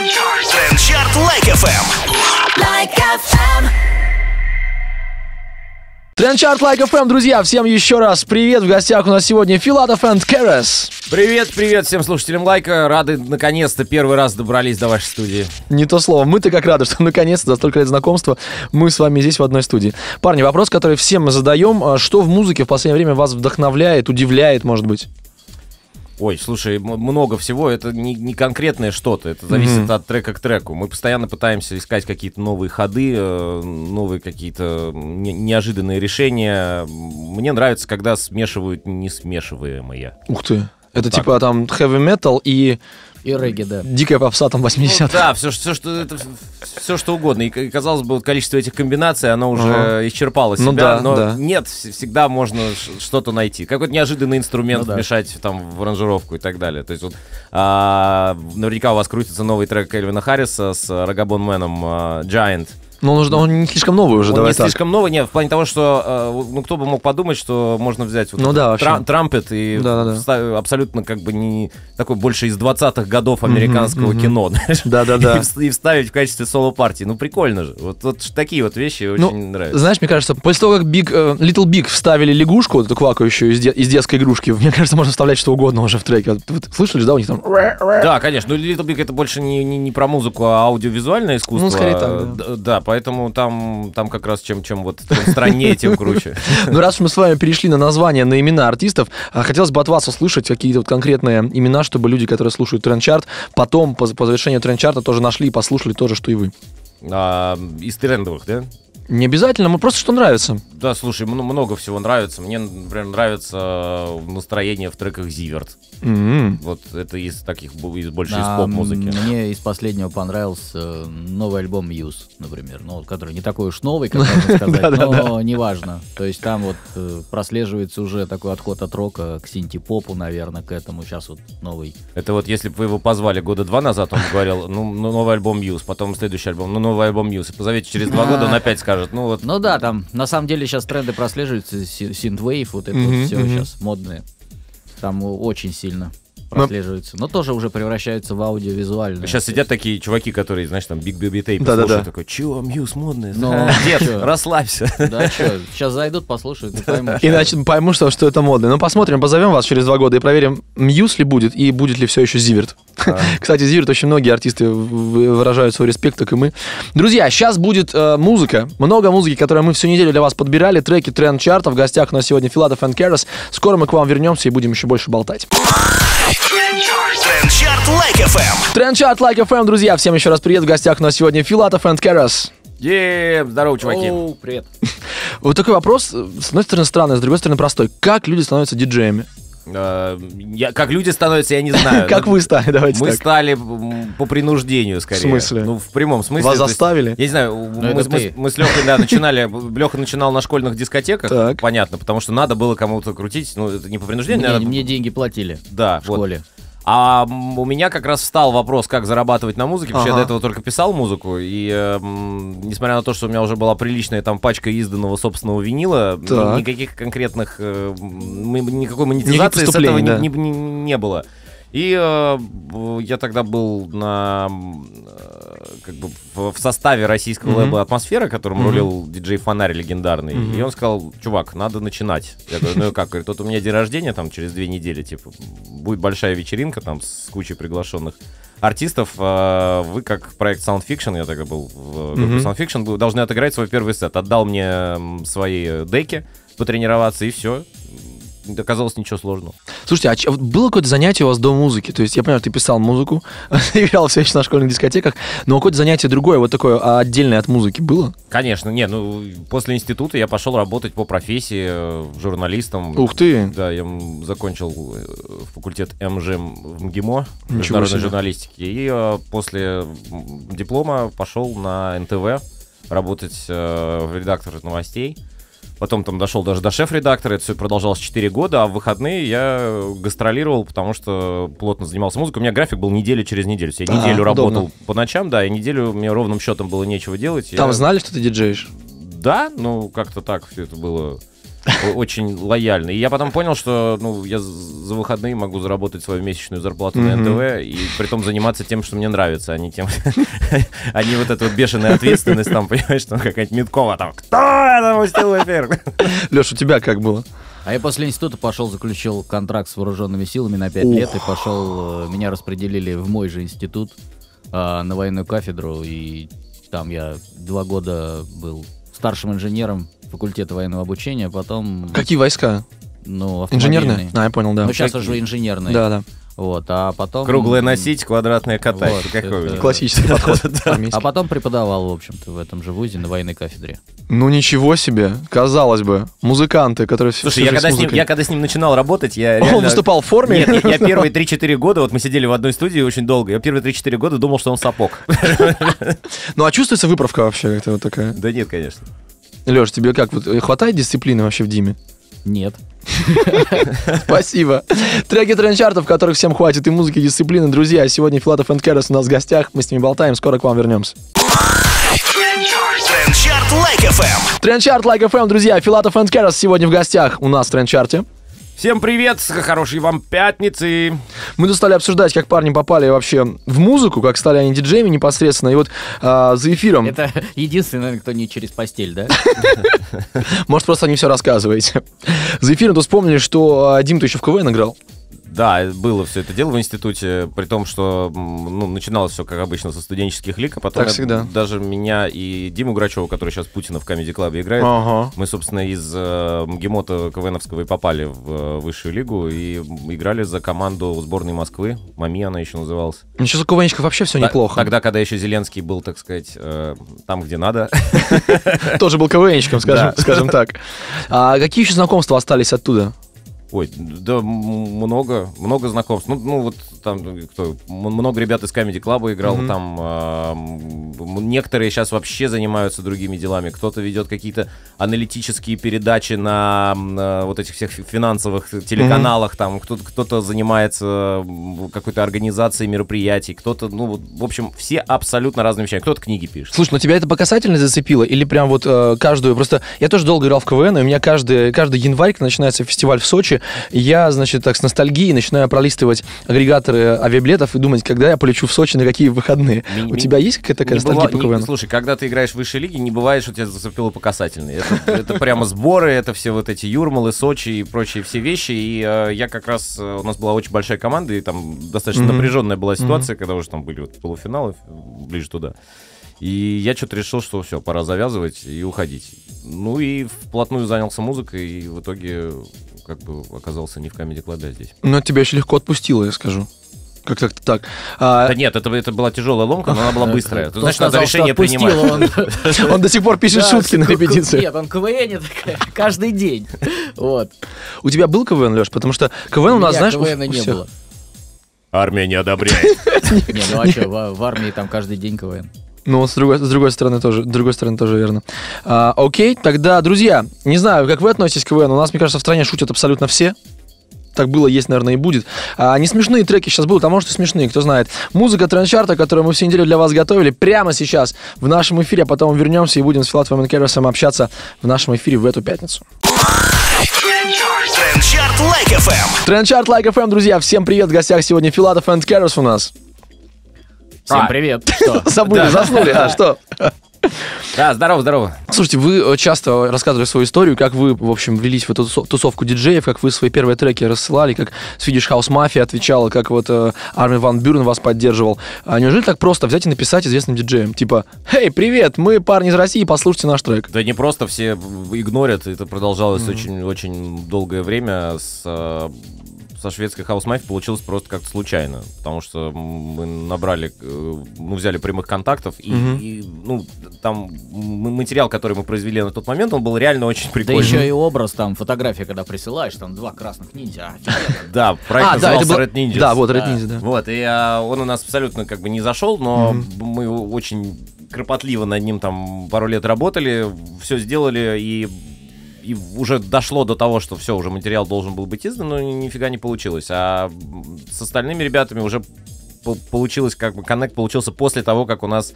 Трендчарт Like FM. Like FM. Трендчарт Like FM, друзья, всем еще раз привет. В гостях у нас сегодня Филатов and Karas. Привет, привет всем слушателям Like'а. Рады наконец-то первый раз добрались до вашей студии. Не то слово. Мы-то как рады, что наконец-то за столько лет знакомства мы с вами здесь в одной студии. Парни, вопрос, который всем мы задаем. А Что в музыке в последнее время вас вдохновляет, удивляет, может быть? Ой, слушай, много всего. Это не, не конкретное что-то. Это зависит от трека к треку. Мы постоянно пытаемся искать какие-то новые ходы, э, новые какие-то не- неожиданные решения. Мне нравится, когда смешивают несмешиваемые. Ух ты. Это так. типа там heavy metal и И регги, да. дикая попса там 80 Ну, да, все, все, что, это, все, что угодно. И, казалось бы, вот количество этих комбинаций, оно уже Ага. исчерпало себя, Ну да, но да. нет, вс- всегда можно что-то найти. Какой-то неожиданный инструмент Ну да. вмешать там в аранжировку и так далее. То есть вот а, наверняка у вас крутится новый трек Кельвина Харриса с Рагабон Мэном а, Giant. Но он, уже, он не слишком новый уже, Он давай не так. слишком новый, нет, в плане того, что э, ну кто бы мог подумать, что можно взять вот Ну да, вообще. тра- трампет и Да-да-да. вста- абсолютно как бы не такой больше из 20-х годов американского мгм. кино, Да-да-да. и, вс- и вставить в качестве соло-партии. Ну, прикольно же. Вот, вот такие вот вещи очень Ну, нравятся. Знаешь, мне кажется, после того, как Big, э, Little Big вставили лягушку, вот эту квакающую из, де- из детской игрушки, мне кажется, можно вставлять что угодно уже в треке. Вот, вот слышали, да, у них там... Да, конечно. Ну, Little Big это больше не, не, не про музыку, а аудиовизуальное искусство. Ну, скорее так, Д- да. Поэтому там, там как раз чем, чем вот чем страннее, тем круче. Ну, раз мы с вами перешли на названия, на имена артистов, а, хотелось бы от вас услышать какие-то вот конкретные имена, чтобы люди, которые слушают трендчарт, потом по, по завершению трендчарта тоже нашли и послушали то же, что и вы. А, из трендовых, да? Не обязательно, мы просто что нравится. Да, слушай, мно- много всего нравится. Мне, например, нравится настроение в треках Зиверт. М-м. Вот это из таких, из больше из А, поп-музыки. Мне из последнего понравился э, новый альбом Muse, например, ну, который не такой уж новый, как можно сказать, но неважно. То есть там вот э, прослеживается уже такой отход от рока к синти-попу, наверное, к этому. Сейчас вот новый. Это вот если бы вы его позвали года два назад, он говорил, ну, ну, новый альбом Muse, потом следующий альбом, ну, новый альбом Muse. И позовите через два года, он опять скажет, ну, вот Ну да, там на самом деле сейчас тренды прослеживаются, си- синтвейв, вот это Мгм, вот все мгм. сейчас модные. Там о- очень сильно прослеживается. Но тоже уже превращаются в аудиовизуальное. Сейчас сидят такие чуваки, которые, знаешь, там, Big Baby Tape Да-да-да. слушают, такой, чего, Muse модный? Ну, Дед, расслабься. Да, что, сейчас зайдут, послушают и поймут. Иначе пойму, что, что это модно. Ну, посмотрим, позовем вас через два года и проверим, Muse ли будет и будет ли все еще Зиверт. Кстати, Зиверт очень многие артисты выражают свой респект, как и мы. Друзья, сейчас будет э, музыка. Много музыки, которую мы всю неделю для вас подбирали. Треки тренд чарта. В гостях у нас сегодня Филатов и. Скоро мы к вам вернемся и будем еще больше болтать. Трендчарт Like FM. Трендчарт Like FM, друзья. Всем еще раз привет. В гостях у нас сегодня Филатов и Karas. Е, здорово, чуваки. Оу, привет. Вот такой вопрос, э, с одной стороны странный, с другой стороны простой. Как люди становятся диджеями? Э, я- Как люди становятся, я не знаю. Как Ну, вы стали? Давайте Мы так. стали по принуждению, скорее. В смысле? Ну, в прямом смысле. Вас есть, заставили? Я не знаю, мы, это мы- с Лехой, да, начинали, Леха начинал на школьных дискотеках, Так. понятно, потому что надо было кому-то крутить, ну, это не по принуждению, Мне, надо- мне деньги платили да, в вот. А у меня как раз встал вопрос, как зарабатывать на музыке, потому что я Ага. до этого только писал музыку, и э, несмотря на то, что у меня уже была приличная там пачка изданного собственного винила, ни- Так. никаких конкретных, э, никакой монетизации с этого да. не- не- не было. И э, я тогда был на э, как бы в, в составе российского Мгм. лэба «Атмосфера», которым Мгм. рулил диджей Фонарь легендарный. Мгм. И он сказал, чувак, надо начинать. Я говорю, ну и как? Говорит, вот у меня день рождения там через две недели, типа, будет большая вечеринка там с кучей приглашенных артистов. а Вы как проект Sound Fiction, я тогда был в группе Мгм. Sound Fiction, должны отыграть свой первый сет. Отдал мне свои деки потренироваться, и все. Оказалось ничего сложного. Слушайте, а вот было какое-то занятие у вас до музыки? То есть я понимаю, ты писал музыку, играл все еще на школьных дискотеках, но какое-то занятие другое, вот такое а, отдельное от музыки было? Конечно, не, ну, после института я пошел работать по профессии э, журналистом. Ух ты! Да, я закончил э, факультет МЖ в МГИМО, международной журналистики. И э, после диплома пошел на НТВ работать э, в редактор новостей. Потом там дошел даже до шеф-редактора, это все продолжалось 4 года, а в выходные я гастролировал, потому что плотно занимался музыкой. У меня график был неделю через неделю. Я А, неделю удобно. работал по ночам, да, и неделю мне ровным счетом было нечего делать. Там я... знали, что ты диджеешь? Да, ну как-то так все это было очень лояльны. И я потом понял, что ну, я за выходные могу заработать свою месячную зарплату на. НТВ и при том заниматься тем, что мне нравится, а не тем, а не вот эта вот бешеная ответственность там, понимаешь, там какая-нибудь Миткова там, кто это пустил в эфир? Леш, у тебя как было? А я после института пошел, заключил контракт с вооруженными силами на 5 Ух. лет и пошел, э, меня распределили в мой же институт а, на военную кафедру, и там я два года был старшим инженером факультета военного обучения, потом, Какие войска? ну, Инженерные? А, я понял, да. Ну, сейчас Какие? уже инженерные. Да, да. Вот, а потом... Круглое носить, квадратное катать. Вот, Какой это-? Классический подход. А потом преподавал, в общем-то, в этом же вузе на военной кафедре. Ну ничего себе, казалось бы, музыканты, которые всю Слушай, я когда, с ним, я когда с ним начинал работать, я Он реально- выступал в форме? Нет, я, я первые 3-4 года, вот мы сидели в одной студии очень долго, я первые 3-4 года думал, что он сапог. Ну а чувствуется выправка вообще как-то вот такая? Да нет, конечно. Леш, тебе как, вот, э, хватает дисциплины вообще в Диме? Нет. Спасибо. Треки трендчартов, которых всем хватит и музыки, и дисциплины. Друзья, сегодня Филатов энд Кэрос у нас в гостях. Мы с ними болтаем, скоро к вам вернемся. Трендчарт Like FM. Трендчарт Like FM, друзья, Филатов and Karas сегодня в гостях у нас в трендчарте. Всем привет, хорошей вам пятницы. Мы тут стали обсуждать, как парни попали вообще в музыку, как стали они диджеями непосредственно. И вот а, за эфиром, Это единственный, наверное, кто не через постель, да? может, просто не все рассказываете. За эфиром тут вспомнили, что а, Дим-то еще в КВН играл. Да, было все это дело в институте, при том, что ну, начиналось все, как обычно, со студенческих лиг, а потом Так всегда. даже меня и Диму Грачева, который сейчас Путина в Comedy Club играет, Ага. мы, собственно, из э, МГИМО-то КВНовского и попали в э, высшую лигу и играли за команду сборной Москвы. Мами она еще называлась. Ну, сейчас у КВНщиков вообще все Та- неплохо. Тогда, когда еще Зеленский был, так сказать, э, там, где надо. Тоже был КВНщиком, скажем так. А какие еще знакомства остались оттуда? Ой, да много, много знакомств. Ну, ну вот там кто, м- много ребят из Comedy Club играл, Мгм. там м, некоторые сейчас вообще занимаются другими делами. Кто-то ведет какие-то аналитические передачи на, на вот этих всех фи- финансовых телеканалах, там кто-то, кто-то занимается какой-то организацией мероприятий, кто-то, ну, вот, в общем, все абсолютно разными вещами. Кто-то книги пишет. Слушай, ну тебя это по касательной зацепило? Или прям вот э, каждую... Просто я тоже долго играл в КВН, и у меня каждый, каждый январь, начинается фестиваль в Сочи, я, значит, так с ностальгией начинаю пролистывать агрегаторы авиабилетов и думать, когда я полечу в Сочи, на какие выходные. Ми- У ми- тебя есть какая-то такая Не ностальгия по не- КВН? Слушай, когда ты играешь в высшей лиге, не бывает, что тебя зацепило по касательной. Это, это прямо сборы, это все вот эти Юрмалы, Сочи и прочие все вещи. И э, я как раз, э, у нас была очень большая команда, и там достаточно Мгм. напряженная была ситуация, когда уже там были вот полуфиналы, ближе туда. И я что-то решил, что все, пора завязывать и уходить. Ну и вплотную занялся музыкой, и в итоге как бы оказался не в Comedy Club, а здесь. Но тебя еще легко отпустило, я скажу. Как так так. А, Да нет, это, это была тяжелая ломка, но она была быстрая. Значит, надо сказал, что решение принимать. он- он до сих пор пишет Да, шутки на репетиции. Нет, он КВН каждый день. Вот. У тебя был КВН, Леш? Потому что КВН у нас, знаешь, у- КВН не было. Армия не одобряет. Не, ну а что, в в армии там каждый день КВН. Ну, с другой, с другой стороны тоже, с другой стороны тоже верно. А, окей, тогда, друзья, не знаю, как вы относитесь к КВН, у нас, мне кажется, в стране шутят абсолютно все. Так было, есть, наверное, и будет. А, не смешные треки сейчас будут, а может и смешные, кто знает. Музыка трендчарта, которую мы всю неделю для вас готовили, прямо сейчас в нашем эфире, а потом вернемся и будем с Филатовым и Керрисом общаться в нашем эфире в эту пятницу. Трендчарт Like FM. Трендчарт Like Like FM, друзья, всем привет, в гостях сегодня Филатов и Karas у нас. Всем А. привет. Что? Забыли, заснули, а что? Да, здорово, здорово. Слушайте, вы э, часто рассказывали свою историю, как вы, в общем, влились в эту тусо- тусовку диджеев, как вы свои первые треки рассылали, как Swedish House Mafia отвечала, как вот э, Армин Ван Бюрен вас поддерживал. А неужели так просто взять и написать известным диджеям? Типа, «Эй, привет, мы парни из России, послушайте наш трек». Да не просто все игнорят, это продолжалось очень-очень долгое время. С, э, со шведской хаус мафией получилось просто как-то случайно, потому что мы набрали, э, ну, взяли прямых контактов, и, Мгм. и, ну, там материал, который мы произвели на тот момент, он был реально очень Да прикольный. еще и образ, там, фотография, когда присылаешь, там два красных ниндзя. А, это? Да, проект а, да, назывался. Red Ninjas. Да, вот, Red Да. Ninja, да. Вот, и а, он у нас абсолютно как бы не зашел, но мы очень кропотливо над ним там пару лет работали, все сделали, и, и уже дошло до того, что все, уже материал должен был быть издан, но ни- нифига не получилось. А с остальными ребятами уже по- получилось, как бы, коннект получился после того, как у нас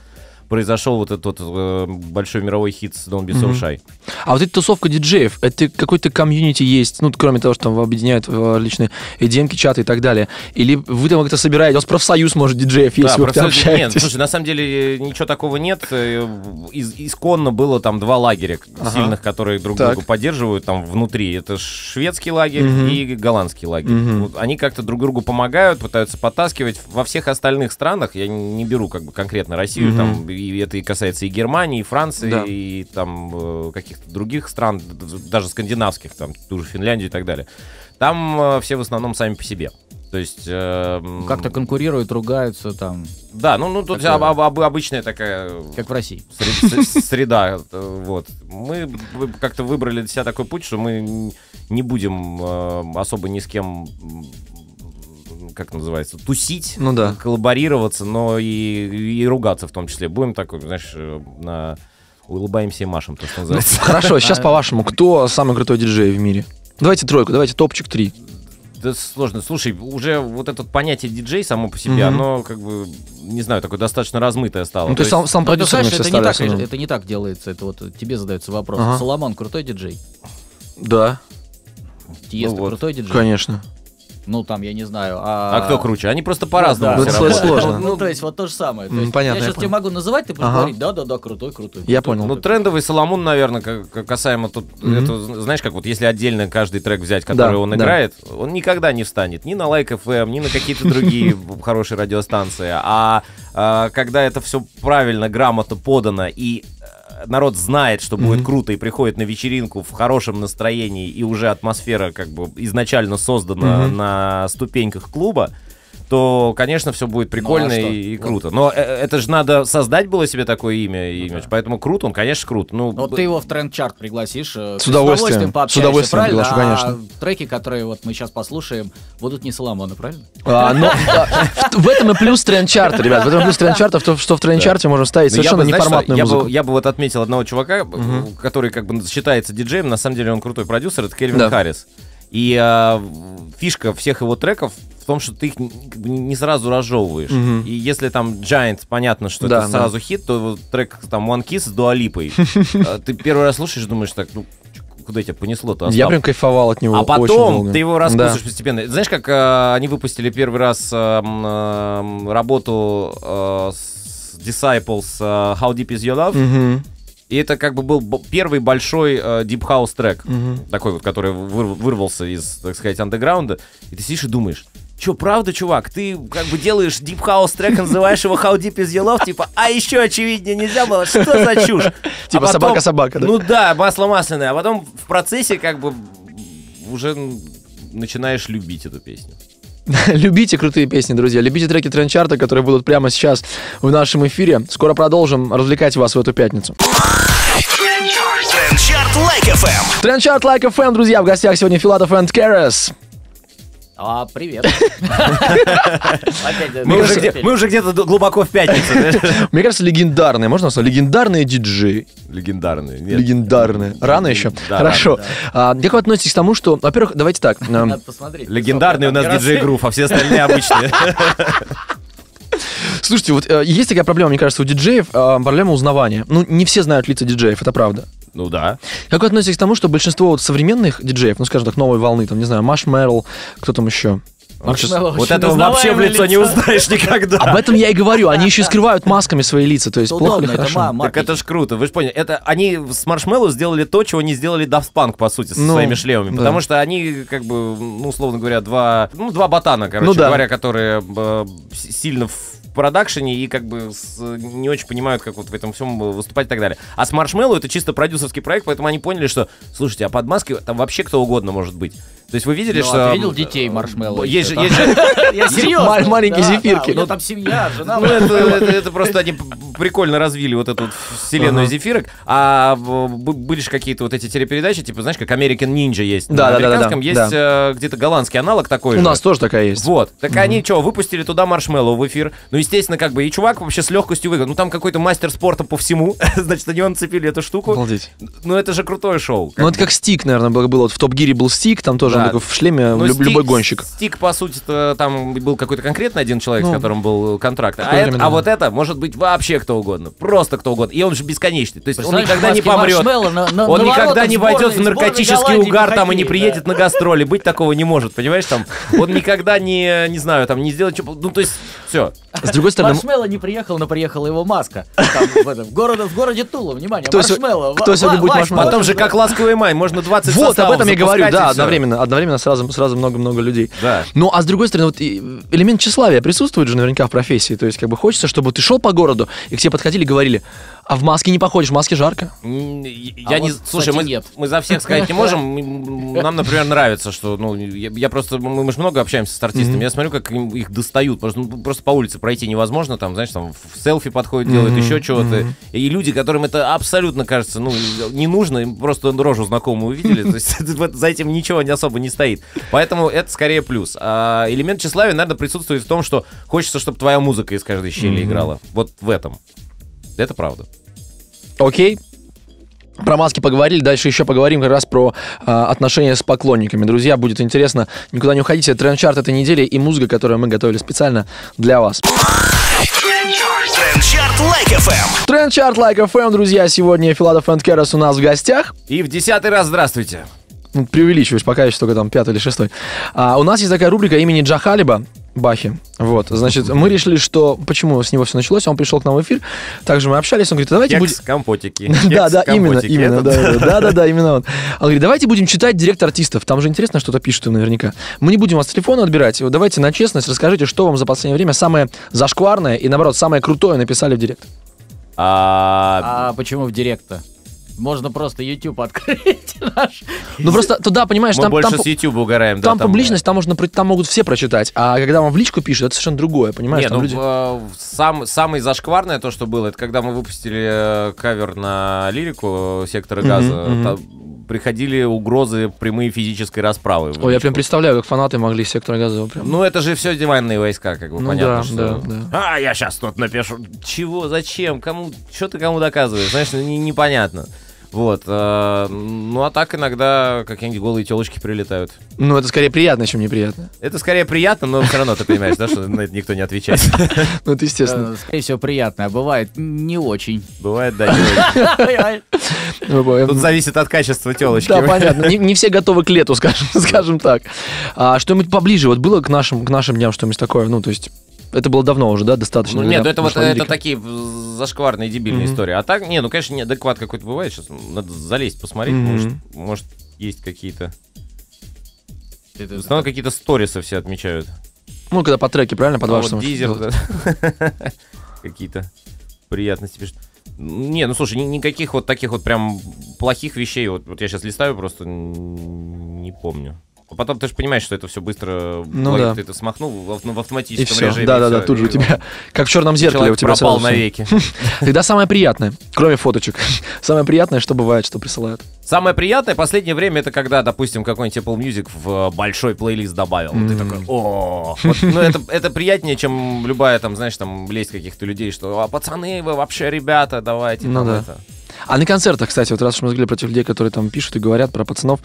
произошел вот этот э, большой мировой хит с Don't Be So. Shy. А вот эта тусовка диджеев, это какой-то комьюнити есть, ну, кроме того, что там объединяют э, различные EDM, чаты и так далее? Или вы там как-то собираете, у вас профсоюз, может, диджеев есть, Да, вы как-то просто- Нет, общаетесь? слушай, на самом деле э, ничего такого нет. Э, из- исконно было там два лагеря Ага. сильных, которые друг Так. друга поддерживают там внутри. Это шведский лагерь Мгм. и голландский лагерь. Мгм. Вот они как-то друг другу помогают, пытаются подтаскивать. Во всех остальных странах, я не беру как бы конкретно Россию, Мгм. там и это и касается и Германии, и Франции, Да. и там э, каких-то других стран, даже скандинавских, там ту же Финляндию и так далее. Там э, все в основном сами по себе. То есть... э, Как-то конкурируют, ругаются там, Да, ну, ну тут Такое. об- об- об- обычная такая как в России. сред- с- среда. э, Вот. Мы как-то выбрали для себя такой путь, что мы не будем э, особо ни с кем как называется, тусить, Ну да. коллаборироваться, но и, и ругаться в том числе. Будем такой, знаешь, э, на улыбаемся и машем, то, что называется. Хорошо, сейчас по-вашему, кто самый крутой диджей в мире? Давайте тройку, давайте топчик три. Да сложно. Слушай, уже вот это понятие диджей само по себе, Мгм. оно как бы, не знаю, такое достаточно размытое стало. Ну, то есть сам, сам Ну, продюсер знаешь, все это не, так, это не так делается, это вот тебе задается вопрос. Ага. Соломон крутой диджей? Да, Тиесто Ну вот. крутой диджей? конечно. Ну, там, я не знаю. А А, кто круче? Они просто по-разному Ну, да. все Ну, сложно. Ну, то есть, вот то же самое. То есть, понятно, я сейчас тебе могу называть, ты будешь Ага. говорить, да-да-да, крутой, крутой. Я крутой, понял. Ну, трендовый Соломон, наверное, касаемо тут, Мгм. это, знаешь, как вот если отдельно каждый трек взять, который Да, он да. играет, он никогда не встанет ни на Like FM, ни на какие-то другие хорошие радиостанции. А а, когда это все правильно, грамотно подано и народ знает, что будет Мгм. круто и приходит на вечеринку в хорошем настроении и уже атмосфера как бы изначально создана Мгм. на ступеньках клуба, то, конечно, все будет прикольно Ну, а и, и Вот. круто. Но э, это же надо создать было себе такое имя, и имидж. Поэтому круто, он, конечно, крут. Ну, Вот б- ты его в тренд-чарт пригласишь. э, С удовольствием, с пообщаешься, удовольствием правильно? приглашу, А конечно. треки, которые вот мы сейчас послушаем, будут не Соломона, правильно? А, но, а, в, этом и плюс тренд-чарта, ребят. В этом и плюс тренд-чарта, в том, что в тренд-чарте можно ставить Ну, совершенно неформатную музыку. Я бы вот отметил одного чувака, который как бы считается диджеем, на самом деле он крутой продюсер, это Кельвин Да. Харрис. И а, фишка всех его треков в том, что ты их не сразу разжевываешь. Мгм. И если там Giant, понятно, что Да, это да. сразу хит, то вот трек там One Kiss с Дуалипой. Ты первый раз слушаешь, думаешь так, ну, куда тебя понесло-то? Я прям кайфовал от него А потом ты его раскусываешь Да. постепенно. Знаешь, как э, они выпустили первый раз э, э, работу э, с Disciples э, How Deep Is Your Love? Мгм, И это как бы был первый большой э, Deep House трек. Такой вот, который выр- вырвался из, так сказать, андеграунда. И ты сидишь и думаешь, Че, правда, чувак, ты как бы делаешь Deep House трек, называешь его How Deep Is Your Love, типа, а еще очевиднее нельзя было, что за чушь? А Типа потом- собака-собака, да? Ну да, масло масляное, а потом в процессе как бы уже начинаешь любить эту песню. Любите крутые песни, друзья. Любите треки тренд-чарта, которые будут прямо сейчас в нашем эфире. Скоро продолжим развлекать вас в эту пятницу. Трендчарт Лайк FM. Тренд-чарт Like FM, друзья. В гостях сегодня Филатов энд Керес. А, привет. Да, Мы, да, уже, где- мы уже где-то глубоко в пятницу. Мне кажется, легендарные. Можно сказать? Легендарные диджеи. Легендарные. Нет. Легендарные. Рано еще? Да, Хорошо. рано, А, как вы относитесь к тому, что... Во-первых, давайте так. эм, Надо посмотреть. Легендарный у нас диджей Грув, а все остальные обычные. Слушайте, вот э, есть такая проблема, мне кажется, у диджеев, э, проблема узнавания. Ну, не все знают лица диджеев, это правда. Ну да. Как вы относитесь к тому, что большинство вот современных диджеев, ну, скажем так, новой волны, там, не знаю, Маш Мерл, кто там еще? Маршмеллоу Вот этого вообще в узнаваемое лицо не узнаешь никогда. Об этом я и говорю, они еще и скрывают масками свои лица, то есть Это плохо удобно, или это хорошо? ма- Так это ж круто, вы же поняли. Это они с Marshmello сделали то, чего не сделали Daft Punk, по сути, со Ну, своими шлемами. да. Потому что они, как бы, ну, условно говоря, два, ну, два ботана, короче Ну да. говоря, которые э, сильно в продакшене и как бы с- не очень понимают, как вот в этом всем выступать и так далее. А с Marshmello это чисто продюсерский проект, поэтому они поняли, что, слушайте, а под маской там вообще кто угодно может быть. То есть вы видели, Ну, а что... ты видел детей Marshmello? Есть же, есть же, Я серьезно. Маленькие зефирки. У меня там семья, жена. Ну, это, просто они прикольно развили вот эту вселенную зефирок. А были же какие-то вот эти телепередачи, типа, знаешь, как American Ninja есть. Да, да, да, американском есть э, где-то голландский аналог такой У нас тоже такая есть. Вот. Так они что, выпустили туда маршмеллоу в эфир. Ну, естественно, как бы и чувак вообще с легкостью выиграл. Ну, там какой-то мастер спорта по всему. Значит, они нацепили эту штуку. Обалдеть. Ну, это же крутое шоу. Ну, это как стик, наверное, было. Вот в Топ Гире был стик, там тоже должен Да. быть в шлеме Ну, люб- стик- любой гонщик. Стик, по сути, там был какой-то конкретно один человек, Ну, с которым был контракт. А, это- время, а да. вот это может быть вообще кто угодно. Просто кто угодно. И он же бесконечный. То есть он никогда не помрет. На- на- Он на никогда не сборной- войдет в наркотический угар по там и не приедет да. на гастроли. Быть такого не может, понимаешь? Там он никогда не, не знаю, там не сделает чего. Ну, то есть, все. С другой стороны, Маршмелло не приехал, но приехала его маска. Там, в, этом, в, городе, в городе Тула, внимание, Кто Маршмелло. кто сегодня будет Маршмелло? Потом же, как ласковый май, можно 20 Вот, об этом я говорю, да, одновременно, одновременно сразу, сразу много-много людей. Да. Ну, а с другой стороны, вот и элемент тщеславия присутствует же наверняка в профессии. То есть, как бы хочется, чтобы ты шел по городу, и к тебе подходили и говорили, а в маске не походишь, в маске жарко. Я А не, вот, слушай, кстати, мы, нет. мы за всех сказать не можем. Нам, например, нравится, что, ну, я, я просто, мы, мы же много общаемся с артистами. Я смотрю, как им- их достают. Просто, ну, просто по улице пройти невозможно. Там, знаешь, там в селфи подходят, делают еще чего-то. И люди, которым это абсолютно кажется, ну, не нужно, им просто рожу знакомую увидели. То есть за этим ничего не особо не стоит. Поэтому это скорее плюс. А элемент тщеславия, наверное, присутствует в том, что хочется, чтобы твоя музыка из каждой щели играла. Вот в этом. Это правда. Окей. Про маски поговорили, дальше еще поговорим как раз про а, отношения с поклонниками. Друзья, будет интересно, никуда не уходите. Тренд-чарт этой недели и музыка, которую мы готовили специально для вас. Трендчарт Like FM. Тренд-чарт Like FM, друзья, сегодня Филатов and Karas у нас в гостях. И в десятый раз здравствуйте. Ну, преувеличиваешь, пока еще только там пятый или шестой. А, у нас есть такая рубрика имени Джа Халиба, Бахи. Вот, значит, мы решили, что... Почему с него все началось? Он пришел к нам в эфир, также мы общались, он говорит, давайте будем... Компотики. Да, да, именно, именно, да, да, да, именно он. Он говорит, давайте будем читать директ артистов, там же интересно что-то пишут им наверняка. Мы не будем вас телефона отбирать, Вот давайте на честность расскажите, что вам за последнее время самое зашкварное и, наоборот, самое крутое написали в директ. А, А почему в директ-то? Можно просто YouTube открыть наш. Ну просто туда, понимаешь, Мы там, больше там, с YouTube угораем. да, там публичность, там, можно, там могут все прочитать, а когда вам в личку пишут, это совершенно другое, понимаешь? Не, там ну, люди- э, сам, самый зашкварное то, что было, это когда мы выпустили э, кавер на лирику э, сектора газа. мгм. Там приходили угрозы прямые физической расправы. Ой, я прям представляю, как фанаты могли сектора газа прям... Ну, это же все диванные войска, как бы, Ну понятно, да, что... да, да. А, я сейчас тут напишу. Чего, зачем, кому, что ты кому доказываешь? Знаешь, ну, не- непонятно. Вот. э, ну, а так иногда какие-нибудь голые телочки прилетают. Ну, это скорее приятно, чем неприятно. Это скорее приятно, но все равно ты понимаешь, да, что на это никто не отвечает. Ну, это естественно. Э, Скорее всего, приятно, а бывает не очень. Бывает, да. не очень. Ну, Тут зависит от качества телочки. Да, понятно. Не, все готовы к лету, скажем, скажем так. А что-нибудь поближе, вот было к нашим, к нашим дням что-нибудь такое? Ну, то есть, это было давно уже, да, достаточно? Ну нет, когда это вот это такие зашкварные дебильные Мгм. истории. А так, не, ну конечно, неадекват какой-то бывает. Сейчас надо залезть, посмотреть, Мгм. может, может есть какие-то. В Это- основном какие-то сторисы все отмечают. Ну, когда по треке, правильно, по А два вот дизер, какие-то приятности пишут. Не, ну слушай, ни- никаких вот таких вот прям плохих вещей. Вот, вот я сейчас листаю, просто н- не помню. А Потом ты же понимаешь, что это все быстро, Ну да. ты это смахнул в, в И автоматическом все. режиме. Да, и да, да, тут же и у тебя, как в черном зеркале, у тебя пропал сразу навеки. Тогда самое приятное, кроме фоточек, самое приятное, что бывает, что присылают. Самое приятное последнее время это когда, допустим, какой-нибудь Apple Music в э, большой плейлист добавил. Вот Ты такой, о, Вот, ну это, это приятнее, чем любая там, знаешь, там лезть каких-то людей, что, а пацаны, вы вообще ребята, давайте Ну там да. это. А на концертах, кстати, вот раз уж мы говорили против людей, которые там пишут и говорят про пацанов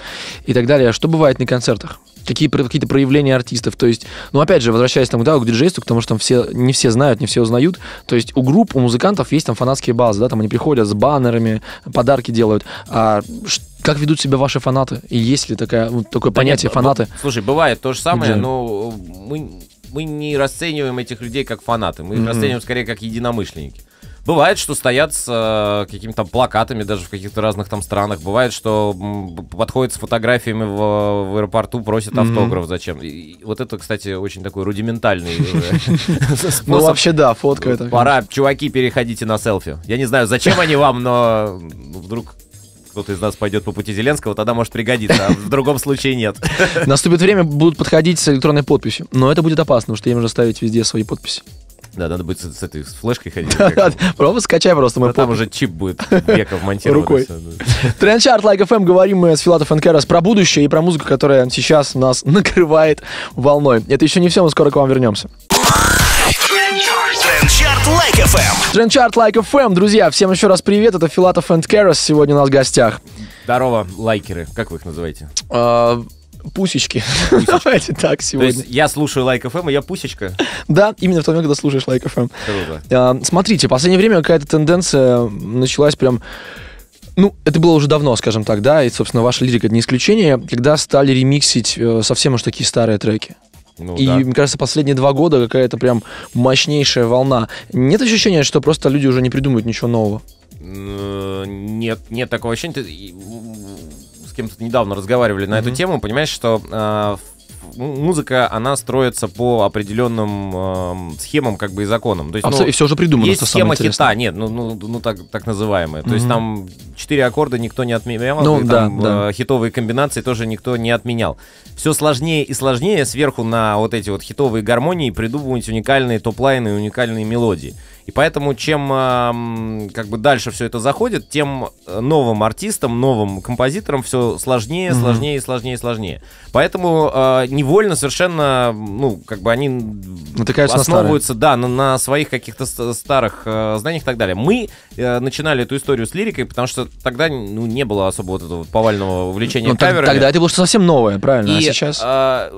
и так далее, что бывает на концертах? Какие какие-то проявления артистов? То есть, ну опять же, возвращаясь там, да, к диджейству, потому что там все, не все знают, не все узнают. То есть у групп, у музыкантов есть там фанатские базы, да, там они приходят с баннерами, подарки делают. А как ведут себя ваши фанаты? И есть ли такая, ну, такое Да понятие нет, фанаты? б- Слушай, бывает то же самое, Джем. но мы, мы не расцениваем этих людей как фанаты, мы их Мгм. расцениваем скорее как единомышленники. Бывает, что стоят с э, какими-то там плакатами даже в каких-то разных там странах. Бывает, что подходят с фотографиями в, в аэропорту, просят автограф зачем. И- и вот это, кстати, очень такой рудиментальный Ну вообще да, фотка это. Пора, чуваки, переходите на селфи. Я не знаю, зачем они вам, но вдруг кто-то из нас пойдет по пути Зеленского, тогда может пригодиться, а в другом случае нет. Наступит время, будут подходить с электронной подписью. Но это будет опасно, потому что им нужно ставить везде свои подписи. Да, надо будет с, с этой с флешкой ходить. Просто скачай просто мой Ну, там уже чип будет века вмонтирован. Рукой. Трендчарт Like FM, говорим мы с Филатов and Karas про будущее и про музыку, которая сейчас нас накрывает волной. Это еще не все, мы скоро к вам вернемся. Трендчарт Like FM. Трендчарт Like FM, друзья, всем еще раз привет, это Филатов and Karas сегодня у нас в гостях. Здорово, лайкеры. Как вы их называете? А, Пусечки. Давайте так То сегодня. есть я слушаю Like FM, и я пусечка. Да, именно в момент, когда слушаешь Like FM. Круто. А, Смотрите, в последнее время какая-то тенденция началась прям... Ну, это было уже давно, скажем так, да, и, собственно, ваша лирика это не исключение, когда стали ремиксить э, совсем уж такие старые треки. Ну, и, да. мне кажется, последние два года какая-то прям мощнейшая волна. Нет ощущения, что просто люди уже не придумывают ничего нового? Нет, нет такого ощущения. Кем-то недавно разговаривали на эту тему, понимаешь, что э, ф- м- музыка, она строится по определенным эм, схемам, как бы и законам. То есть, А ну, и все уже придумано, есть схема хита, нет, ну, ну, ну так, так называемая. То есть там четыре аккорда никто не отменял, Ну, и да, там, да. э, хитовые комбинации тоже никто не отменял. Все сложнее и сложнее сверху на вот эти вот хитовые гармонии придумывать уникальные топ-лайны и уникальные мелодии. И поэтому чем как бы дальше все это заходит, тем э, новым артистам, новым композиторам все сложнее, Мгм. сложнее, сложнее, сложнее. Поэтому э, невольно совершенно, ну, как бы они Натыкаются на основываются, да, на, на своих каких-то старых э, знаниях и так далее. Мы э, начинали эту историю с лирикой, потому что тогда ну, не было особо вот этого повального увлечения Ну, каверами. тогда это было что совсем новое, правильно? а И, сейчас? э,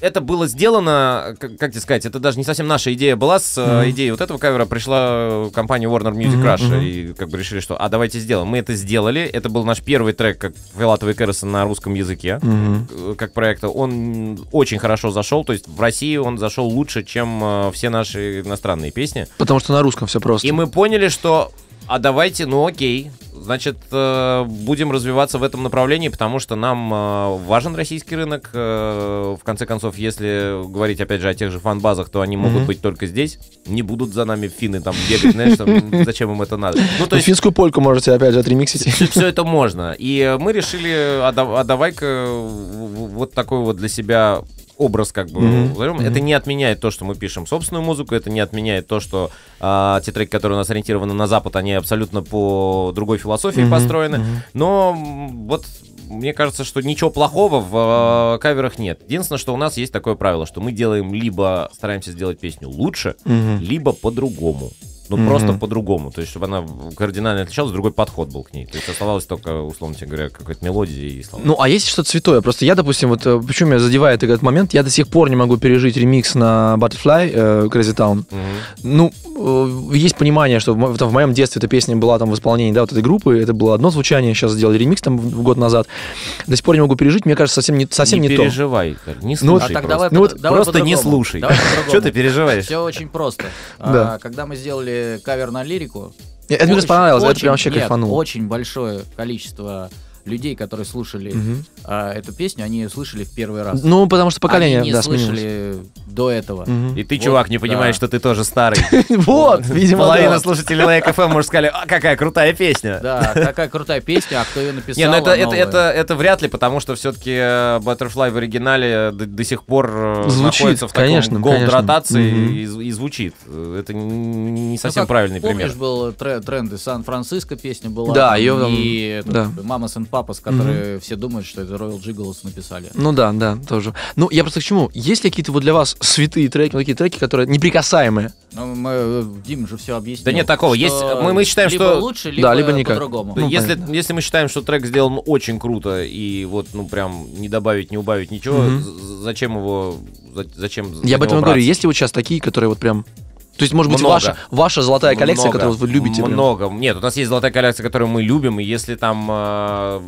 это было сделано, как, как тебе сказать, это даже не совсем наша идея была. С э, Мгм. идеей вот этого кавера пришла компания Warner Music Мгм, Russia. мгм. И как бы решили, что а давайте сделаем. Мы это сделали. Это был наш первый трек, как Филатова и Кэрроса на русском языке. Э, Как проекта. Он очень хорошо зашел. То есть в России он зашел лучше, чем э, все наши иностранные песни. Потому что на русском все просто. И мы поняли, что а давайте, ну окей, значит, э, будем развиваться в этом направлении, потому что нам э, важен российский рынок. Э, в конце концов, если говорить, опять же, о тех же фан-базах, то они могут быть только здесь. Не будут за нами финны там бегать, знаешь, там, зачем им это надо. Ну, то есть финскую польку можете опять же отремиксить. все, это можно. И мы решили, а, да- а давай-ка вот такой вот для себя образ как бы возьмем. Это не отменяет то, что мы пишем собственную музыку, это не отменяет то, что а, те треки, которые у нас ориентированы на Запад, они абсолютно по другой философии Мгм, построены. мгм. Но вот мне кажется, что ничего плохого в э, каверах нет. Единственное, что у нас есть такое правило, что мы делаем либо стараемся сделать песню лучше, Мгм. либо по-другому. Ну, Мгм. просто по-другому. То есть, чтобы она кардинально отличалась, другой подход был к ней. То есть, оставалось только, условно тебе говоря, какая-то мелодия и слова. Ну, а есть что-то святое? Просто я, допустим, вот э, почему меня задевает этот момент, я до сих пор не могу пережить ремикс на Butterfly э, Crazy Town. Мгм. Ну, э, есть понимание, что в, там, в моем детстве эта песня была там в исполнении, да, вот этой группы, это было одно звучание, сейчас сделали ремикс там в- год назад. До сих пор не могу пережить, мне кажется, совсем не, совсем не, не то. переживай, не Ну, слушай А так просто. давай, Ну вот давай просто не слушай. Давай. Что ты переживаешь? Все очень просто. Да. А, когда мы сделали кавер на лирику, Это мне очень- понравилось, это очень- прям вообще нет, кайфанул. Очень большое количество людей, которые слушали Мгм. а, эту песню, они ее слышали в первый раз. Ну, потому что поколение, они не да, сменилось. слышали до этого. Мгм. И ты, Вот, чувак, не понимаешь, да. что ты тоже старый. Вот, видимо, Половина слушателей Like FM, может, сказали, а какая крутая песня. Да, такая крутая песня, а кто ее написал? Не, ну это, это, новая? это, это вряд ли, потому что все-таки Butterfly в оригинале до, до сих пор э, Звучит, находится в таком конечно. gold-ротации и, зв- и звучит. Э, Это не, Ну, совсем правильный помнишь, пример. был тре- тренд из Сан-Франциско песня была? Да, там- И да. Мама Сэн Папас, которые все думают, что это Royal Jiggles написали. Ну да, да, тоже. Ну, я просто к чему? Есть ли какие-то вот для вас святые треки, ну, такие треки, которые неприкасаемые? Ну, мы, Дим же все объяснил. Да нет такого, что есть- мы- мы считаем, либо что- лучше, либо, Да, либо никак. по-другому. Ну, если, понятно. если мы считаем, что трек сделан очень круто, и вот, ну, прям не добавить, не убавить ничего, з- зачем его... за- Зачем за Я об этом и говорю. браться? Есть ли вот сейчас такие, которые вот прям... То есть, может быть, Много. ваша, ваша золотая коллекция, Много. которую вы любите? прям? Много. Нет, у нас есть золотая коллекция, которую мы любим, и если там э,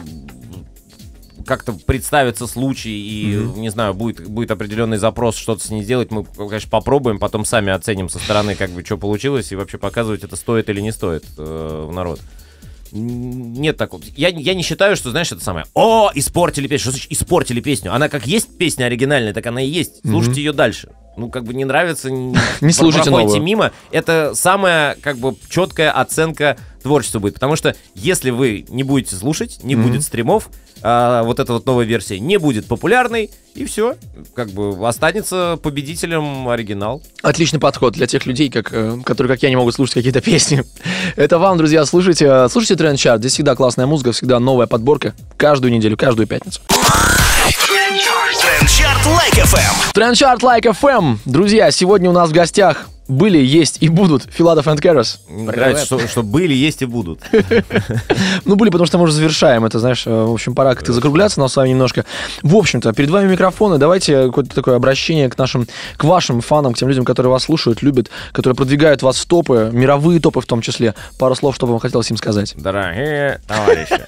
как-то представится случай и, Мгм. не знаю, будет, будет определенный запрос что-то с ней сделать, мы, конечно, попробуем, потом сами оценим со стороны, как бы, что получилось, и вообще показывать, это стоит или не стоит э, в народ. Нет такого. Я, я не считаю, что, знаешь, это самое. О, испортили песню. Что значит испортили песню? Она как есть песня оригинальная, так она и есть. Слушайте ее дальше. Ну, как бы не нравится, не, Не слушайте проходите новую. мимо. Это самая, как бы, четкая оценка творчества будет. Потому что если вы не будете слушать, не Мгм. будет стримов, а, вот эта вот новая версия не будет популярной, и все. Как бы останется победителем оригинал. Отличный подход для тех людей, как, э, которые, как я, не могут слушать какие-то песни. Это вам, друзья, слушайте, э, слушайте Тренд Чарт. Здесь всегда классная музыка, всегда новая подборка. Каждую неделю, каждую пятницу. Трендчарт Like FM. Тренд Чарт Like FM. Друзья, сегодня у нас в гостях были, есть и будут Филатов and Karas. Нравится, что, что были, есть и будут. Ну, были, потому что мы уже завершаем это, знаешь, э, в общем, пора как-то закругляться нам с вами немножко. В общем-то, перед вами микрофоны, давайте какое-то такое обращение к нашим, к вашим фанам, к тем людям, которые вас слушают, любят, которые продвигают вас в топы, мировые топы в том числе. Пару слов, что бы вам хотелось им сказать. Дорогие товарищи.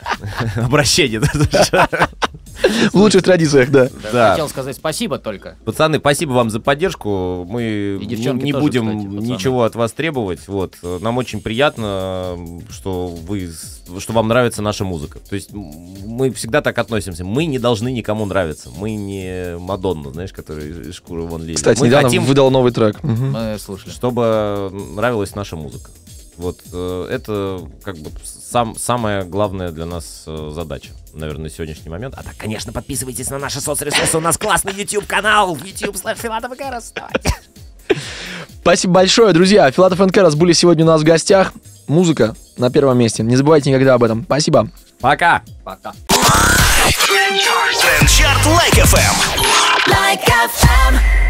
Обращение. В лучших традициях, да. Да. Хотел сказать спасибо только. Пацаны, спасибо вам за поддержку. Мы не, тоже, будем кстати, пацаны. ничего от вас требовать. Вот. Нам очень приятно, что вы что вам нравится наша музыка. То есть мы всегда так относимся. Мы не должны никому нравиться. Мы не Мадонна, знаешь, который из шкуры вон лезет. Кстати, мы недавно хотим, выдал новый трек. Мгм. Мы слушали. чтобы нравилась наша музыка. Вот э, это как бы сам, самая главная для нас э, задача, наверное, на сегодняшний момент. А так, конечно, подписывайтесь на наши соцресурсы. У нас классный YouTube-канал. YouTube слэш Филатов. Спасибо большое, друзья. Филатов and Karas были сегодня у нас в гостях. Музыка на первом месте. Не забывайте никогда об этом. Спасибо. Пока! Пока. Трендчарт Like FM. Like FM.